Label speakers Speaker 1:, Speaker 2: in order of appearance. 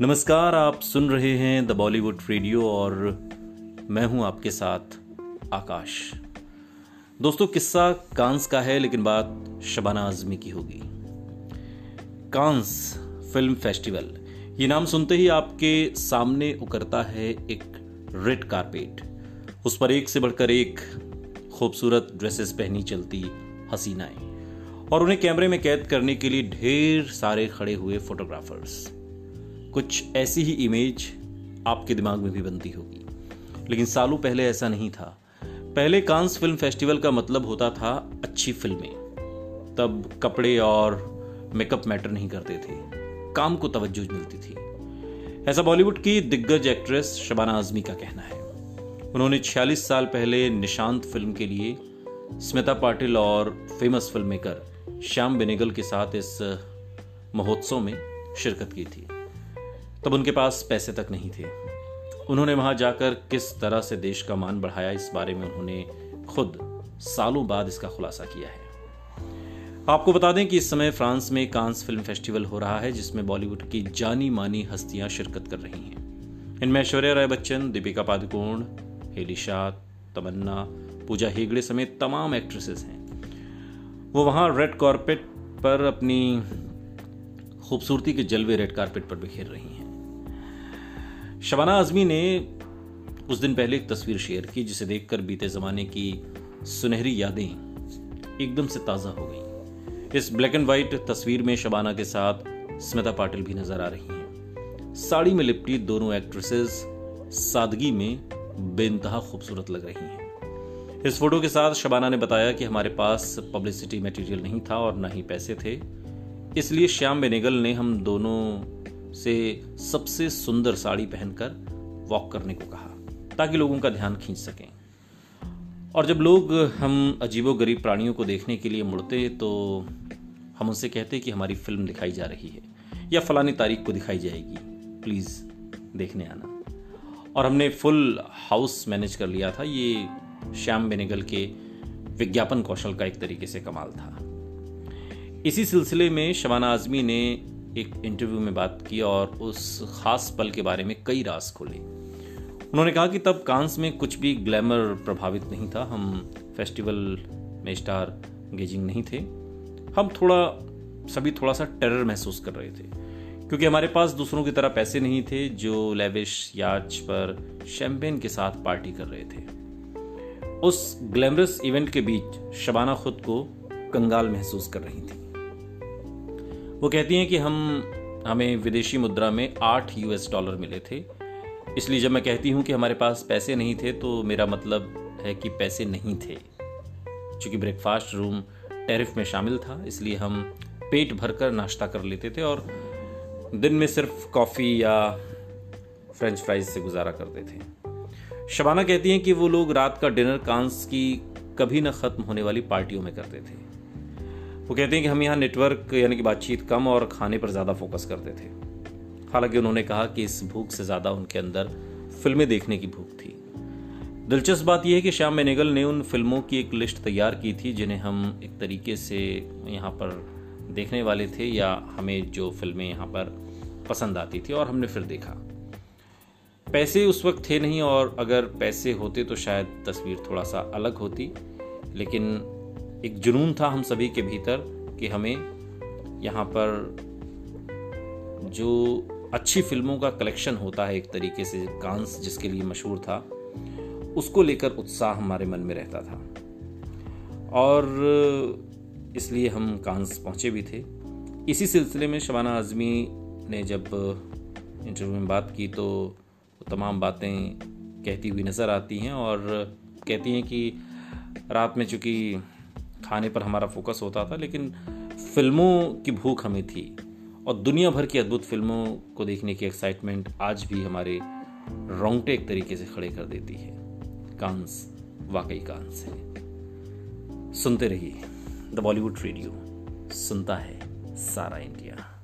Speaker 1: नमस्कार, आप सुन रहे हैं द बॉलीवुड रेडियो और मैं हूँ आपके साथ आकाश। दोस्तों, किस्सा कांस का है, लेकिन बात शबाना आजमी की होगी। कांस फ़िल्म फेस्टिवल, ये नाम सुनते ही आपके सामने उकरता है एक रेड कारपेट। उस पर एक से बढ़कर एक खूबसूरत ड्रेसेस पहनी चलती हसीनाएँ, और उन्हें कैमरे में कैद करने के लिए ढेर सारे खड़े हुए फोटोग्राफर्स। कुछ ऐसी ही इमेज आपके दिमाग में भी बनती होगी। लेकिन सालों पहले ऐसा नहीं था। पहले कांस फ़िल्म फेस्टिवल का मतलब होता था अच्छी फ़िल्में तब कपड़े और मेकअप मैटर नहीं करते थे। काम को तवज्जो मिलती थी। ऐसा बॉलीवुड की दिग्गज एक्ट्रेस शबाना आजमी का कहना है। उन्होंने 46 साल पहले निशांत फ़िल्म के लिए स्मिता पाटिल और famous film maker Shyam Benegal के साथ इस महोत्सव में शिरकत की थी। तब उनके पास पैसे तक नहीं थे। उन्होंने वहाँ जाकर किस तरह से देश का मान बढ़ाया, इस बारे में उन्होंने खुद सालों बाद इसका खुलासा किया है। आपको बता दें कि इस समय फ्रांस में कांस फ़िल्म फेस्टिवल हो रहा है, जिसमें बॉलीवुड की जानी मानी हस्तियाँ शिरकत कर रही हैं। इनमें ऐश्वर्या राय बच्चन, दीपिका पादुकोण, हेली शाह तमन्ना, पूजा हेगड़े समेत तमाम एक्ट्रेसेस हैं। वो वहाँ रेड कारपेट पर अपनी खूबसूरती के जलवे रेड कारपेट पर बिखेर रही हैं। शबाना आजमी ने उस दिन पहले एक तस्वीर शेयर की, जिसे देखकर बीते जमाने की सुनहरी यादें एकदम से ताज़ा हो गई। इस ब्लैक एंड व्हाइट तस्वीर में शबाना के साथ स्मिता पाटिल भी नज़र आ रही हैं। साड़ी में लिपटी दोनों एक्ट्रेसेस सादगी में बेनतहा खूबसूरत लग रही हैं। इस फ़ोटो के साथ शबाना ने बताया कि हमारे पास पब्लिसिटी मटेरियल नहीं था और ना ही पैसे थे। इसलिए श्याम बेनेगल ने हम दोनों से सबसे सुंदर साड़ी पहनकर वॉक करने को कहा, ताकि लोगों का ध्यान खींच सकें। और जब लोग हम अजीबो गरीब प्राणियों को देखने के लिए मुड़ते तो हम उनसे कहते कि हमारी फ़िल्म दिखाई जा रही है, या फलानी तारीख को दिखाई जाएगी। प्लीज़ देखने आना। और हमने फुल हाउस मैनेज कर लिया था। ये श्याम बेनेगल के विज्ञापन कौशल का एक तरीके से कमाल था। इसी सिलसिले में शबाना आजमी ने एक इंटरव्यू में बात की और उस खास पल के बारे में कई रास खोले। उन्होंने कहा कि तब कांस में कुछ भी ग्लैमर प्रभावित नहीं था। हम फेस्टिवल में स्टार गेजिंग नहीं थे। हम थोड़ा, सभी थोड़ा सा टेरर महसूस कर रहे थे। क्योंकि हमारे पास दूसरों की तरह पैसे नहीं थे जो लेविश याच पर शैंपेन के साथ पार्टी कर रहे थे। उस ग्लैमरस इवेंट के बीच शबाना खुद को कंगाल महसूस कर रही थी। वो कहती हैं कि हम, हमें विदेशी मुद्रा में आठ यूएस डॉलर मिले थे। इसलिए जब मैं कहती हूँ कि हमारे पास पैसे नहीं थे तो मेरा मतलब है कि पैसे नहीं थे। चूँकि ब्रेकफास्ट रूम टेरिफ में शामिल था, इसलिए हम पेट भरकर नाश्ता कर लेते थे और दिन में सिर्फ़ कॉफ़ी या फ्रेंच फ्राइज से गुजारा करते थे। शबाना कहती हैं कि वो लोग रात का डिनर कांस की कभी न ख़त्म होने वाली पार्टियों में करते थे। वो कहते हैं कि हम यहाँ नेटवर्क यानी कि बातचीत कम और खाने पर ज़्यादा फोकस करते थे। हालाँकि उन्होंने कहा कि इस भूख से ज़्यादा उनके अंदर फ़िल्में देखने की भूख थी। दिलचस्प बात यह है कि श्याम बेनेगल ने उन फ़िल्मों की एक लिस्ट तैयार की थी, जिन्हें हम एक तरीके से यहाँ पर देखने वाले थे या हमें जो फ़िल्में यहाँ पर पसंद आती थी और हमने फिर देखा। पैसे उस वक्त थे नहीं और अगर पैसे होते तो शायद तस्वीर थोड़ा सा अलग होती, लेकिन एक जुनून था हम सभी के भीतर कि हमें यहाँ पर जो अच्छी फ़िल्मों का कलेक्शन होता है एक तरीके से कांस जिसके लिए मशहूर था, उसको लेकर उत्साह हमारे मन में रहता था। और इसलिए हम कांस पहुँचे भी थे। इसी सिलसिले में शबाना आजमी ने जब इंटरव्यू में बात की तो तमाम बातें कहती हुई नज़र आती हैं और कहती हैं कि रात में चूँकि खाने पर हमारा फोकस होता था, लेकिन फ़िल्मों की भूख हमें थी। और दुनिया भर की अद्भुत फ़िल्मों को देखने की एक्साइटमेंट आज भी हमारे रोंगटे एक तरीके से खड़े कर देती है। कांस, वाकई कांस है। सुनते रहिए द बॉलीवुड रेडियो सुनता है सारा इंडिया।